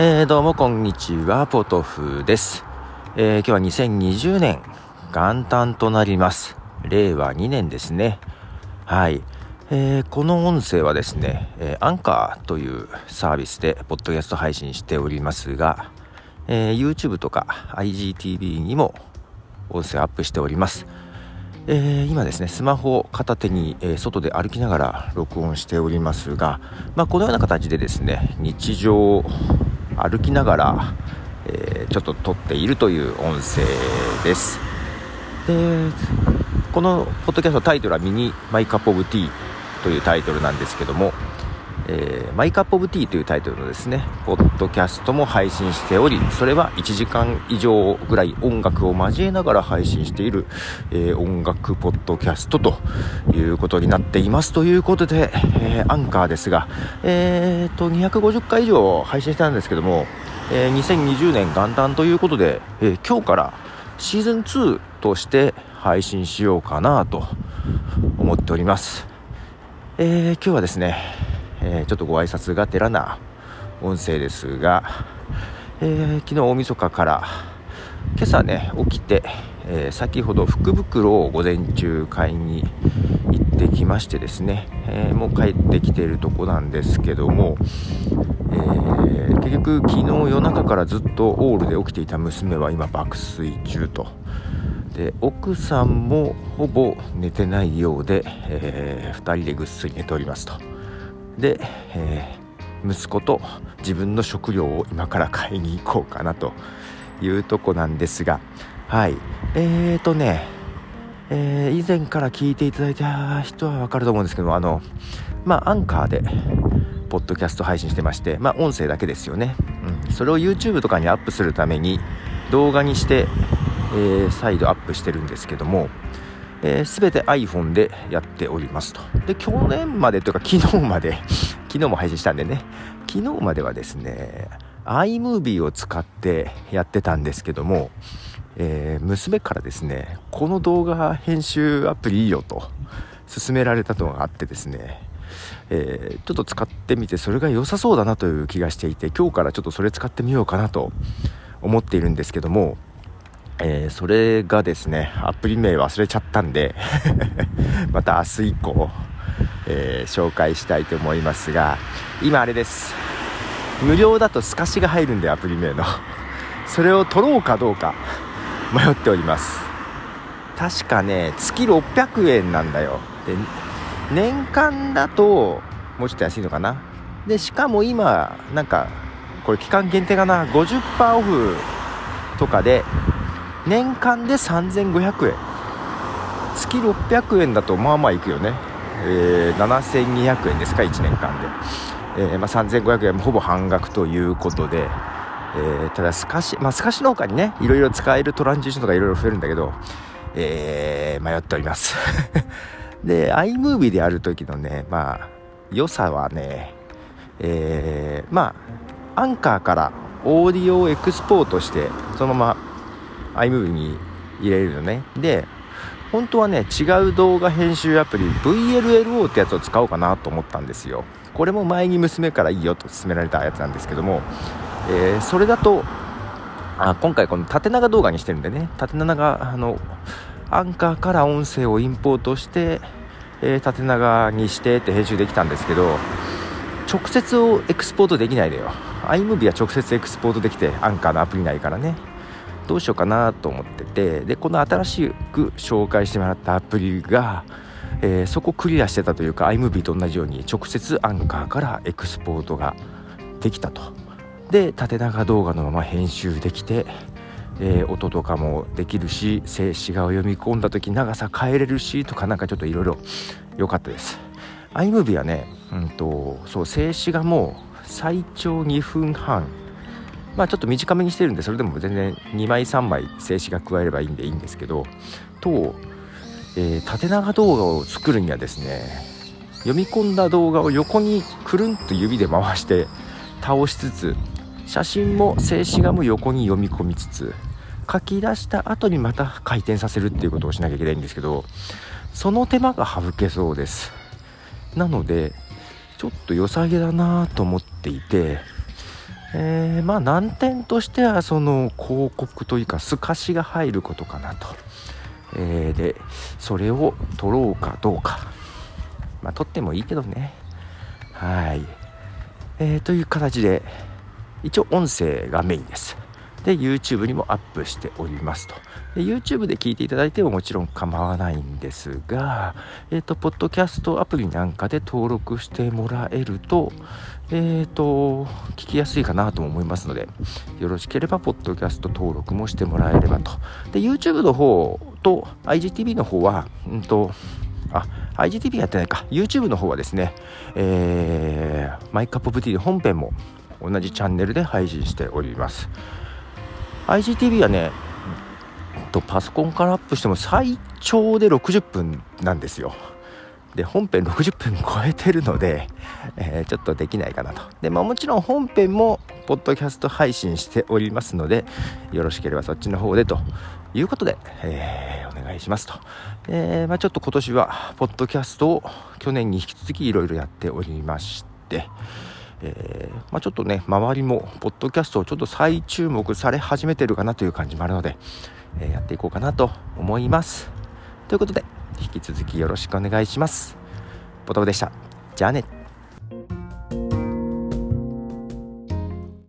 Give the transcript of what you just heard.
えー、どうもこんにちは、ポトフです。えー、今日は2020年元旦となります。令和2年ですね。はい。えー、この音声はですね、アンカーというサービスでポッドキャスト配信しておりますが、え、YouTube とか IGTV にも音声アップしております。えー、今ですね、スマホを片手に、えー、外で歩きながら録音しておりますが、まあ、このような形でですね、日常歩きながら、えー、ちょっと撮っているという音声です。でこのポッドキャストタイトルは「 Mini My Cup of Tea」というタイトルなんですけども、えー、 My Cup of Tea というタイトルのですねポッドキャストも配信しておりそれは1時間以上ぐらい音楽を交えながら配信している、えー、音楽ポッドキャストということになっていますということで、えー、アンカーですが、えーと、250回以上配信してたんですけども、え2020年元旦ということで、え今日からシーズン2として配信しようかなと思っております、え、今日はですね、えー、ちょっとご挨拶がてらな音声ですが、えー、昨日大晦日から今朝ね起きて、え先ほど福袋を午前中買いに行ってきましてですね、えもう帰ってきているとこなんですけども、え結局昨日夜中からずっとオールで起きていた娘は今爆睡中と。で奥さんもほぼ寝てないようで、えー、2人でぐっすり寝ておりますと。で、えー、息子と自分の食料を今から買いに行こうかなというとこなんですがはい。えーとね、えー、以前から聞いていただいた人はわかると思うんですけどあのまあアンカーでポッドキャスト配信してましてまあ音声だけですよね、うん、それを YouTube とかにアップするために動画にしてえー、再度アップしてるんですけども、えー、全て iPhone でやっておりますと。で、去年までというか昨日まで 昨日も配信したんでね、昨日まではですね、iMovie を使ってやってたんですけども、えー、娘からですね、この動画編集アプリいいよと勧められたのがあってですね、えー、ちょっと使ってみてそれが良さそうだなという気がしていて今日からちょっとそれ使ってみようかなと思っているんですけどもえー、それがですね、アプリ名忘れちゃったんで また明日以降、えー、紹介したいと思いますが、今あれです。無料だと透かしが入るんで、アプリ名の。それを取ろうかどうか迷っております。確かね、月600円なんだよ。で、年間だと、もうちょっと安いのかな。で、しかも今、なんか、これ期間限定かな、50%オフとかで、年間で3500円。月600円だとまあまあいくよね、えー、7200円ですか1年間で、えー、まあ、3500円もほぼ半額ということで、えー、ただ透かし、まあ、透かしの他にねいろいろ使えるトランジションとかいろいろ増えるんだけど、え迷っております。で iMovie でやる時のねまあ良さはねえまあアンカーからオーディオをエクスポートしてそのまま iMovie に入れるのね。で本当はね違う動画編集アプリ VLLO ってやつを使おうかなと思ったんですよ。これも前に娘からいいよと勧められたやつなんですけども、えー、それだとあ今回この縦長動画にしてるんでね。縦長あのアンカーから音声をインポートして、えー、縦長にしてって編集できたんですけど直接をエクスポートできないでよ。iMovie は直接エクスポートできてアンカーのアプリ内からね。どうしようかなと思っててでこの新しく紹介してもらったアプリが、えー、そこクリアしてたというか iMovie と同じように直接アンカーからエクスポートができたと。で縦長動画のまま編集できて、えー、音とかもできるし静止画を読み込んだ時長さ変えれるしとかなんかちょっといろいろ良かったです。iMovie はね、うんと、そう静止画も最長2分半まあちょっと短めにしてるんでそれでも全然2枚3枚静止画加えればいいんでいいんですけどと、えー、縦長動画を作るにはですね読み込んだ動画を横にくるんと指で回して倒しつつ写真も静止画も横に読み込みつつ書き出した後にまた回転させるっていうことをしなきゃいけないんですけどその手間が省けそうです。なのでちょっと良さげだなと思っていてえー、まあ難点としてはその広告というか透かしが入ることかなと、えー、でそれを取ろうかどうか。まあ取ってもいいけどね。はい、えー、という形で一応音声がメインです。で YouTube にもアップしておりますと。で YouTube で聞いていただいてももちろん構わないんですが、え、ー、と、ポッドキャストアプリなんかで登録してもらえると、え、ー、と、聞きやすいかなとも思いますので、よろしければ、ポッドキャスト登録もしてもらえればと。で、YouTube の方と IGTV の方は、うんと、あ、IGTV やってないか。YouTube の方はですね、えー、マイカップオブティー本編も同じチャンネルで配信しております。IGTV はね、とパソコンからアップしても最長で60分なんですよ。で本編60分超えてるので、えー、ちょっとできないかなと。で、まあ、もちろん本編もポッドキャスト配信しておりますのでよろしければそっちの方でということで、えー、お願いしますと、えー、まあ、ちょっと今年はポッドキャストを去年に引き続きいろいろやっておりましてえ、まあ、ちょっとね周りもポッドキャストをちょっと再注目され始めてるかなという感じもあるので、えやっていこうかなと思います。ということで引き続きよろしくお願いします。ボトムでした。じゃあね。